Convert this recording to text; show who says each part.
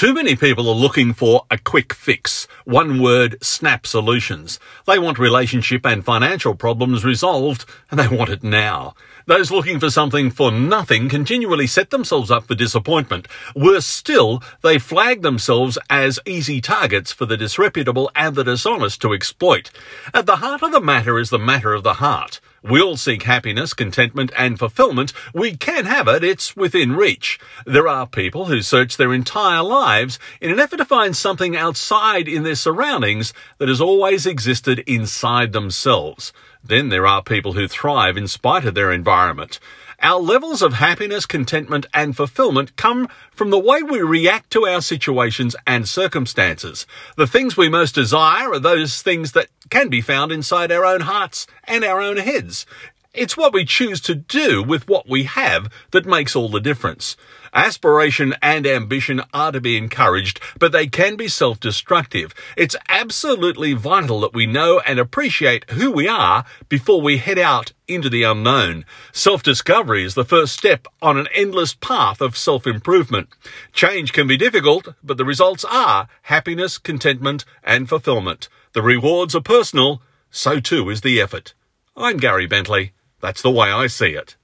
Speaker 1: Too many people are looking for a quick fix, one word snap solutions. They want relationship and financial problems resolved, and they want it now. Those looking for something for nothing continually set themselves up for disappointment. Worse still, they flag themselves as easy targets for the disreputable and the dishonest to exploit. At the heart of the matter is the matter of the heart. We all seek happiness, contentment, and fulfillment. We can have it, it's within reach. There are people who search their entire lives in an effort to find something outside in their surroundings that has always existed inside themselves. Then there are people who thrive in spite of their environment. Our levels of happiness, contentment, and fulfillment come from the way we react to our situations and circumstances. The things we most desire are those things that can be found inside our own hearts and our own heads. It's what we choose to do with what we have that makes all the difference. Aspiration and ambition are to be encouraged, but they can be self-destructive. It's absolutely vital that we know and appreciate who we are before we head out into the unknown. Self-discovery is the first step on an endless path of self-improvement. Change can be difficult, but the results are happiness, contentment, and fulfillment. The rewards are personal, so too is the effort. I'm Gary Bentley. That's the way I see it.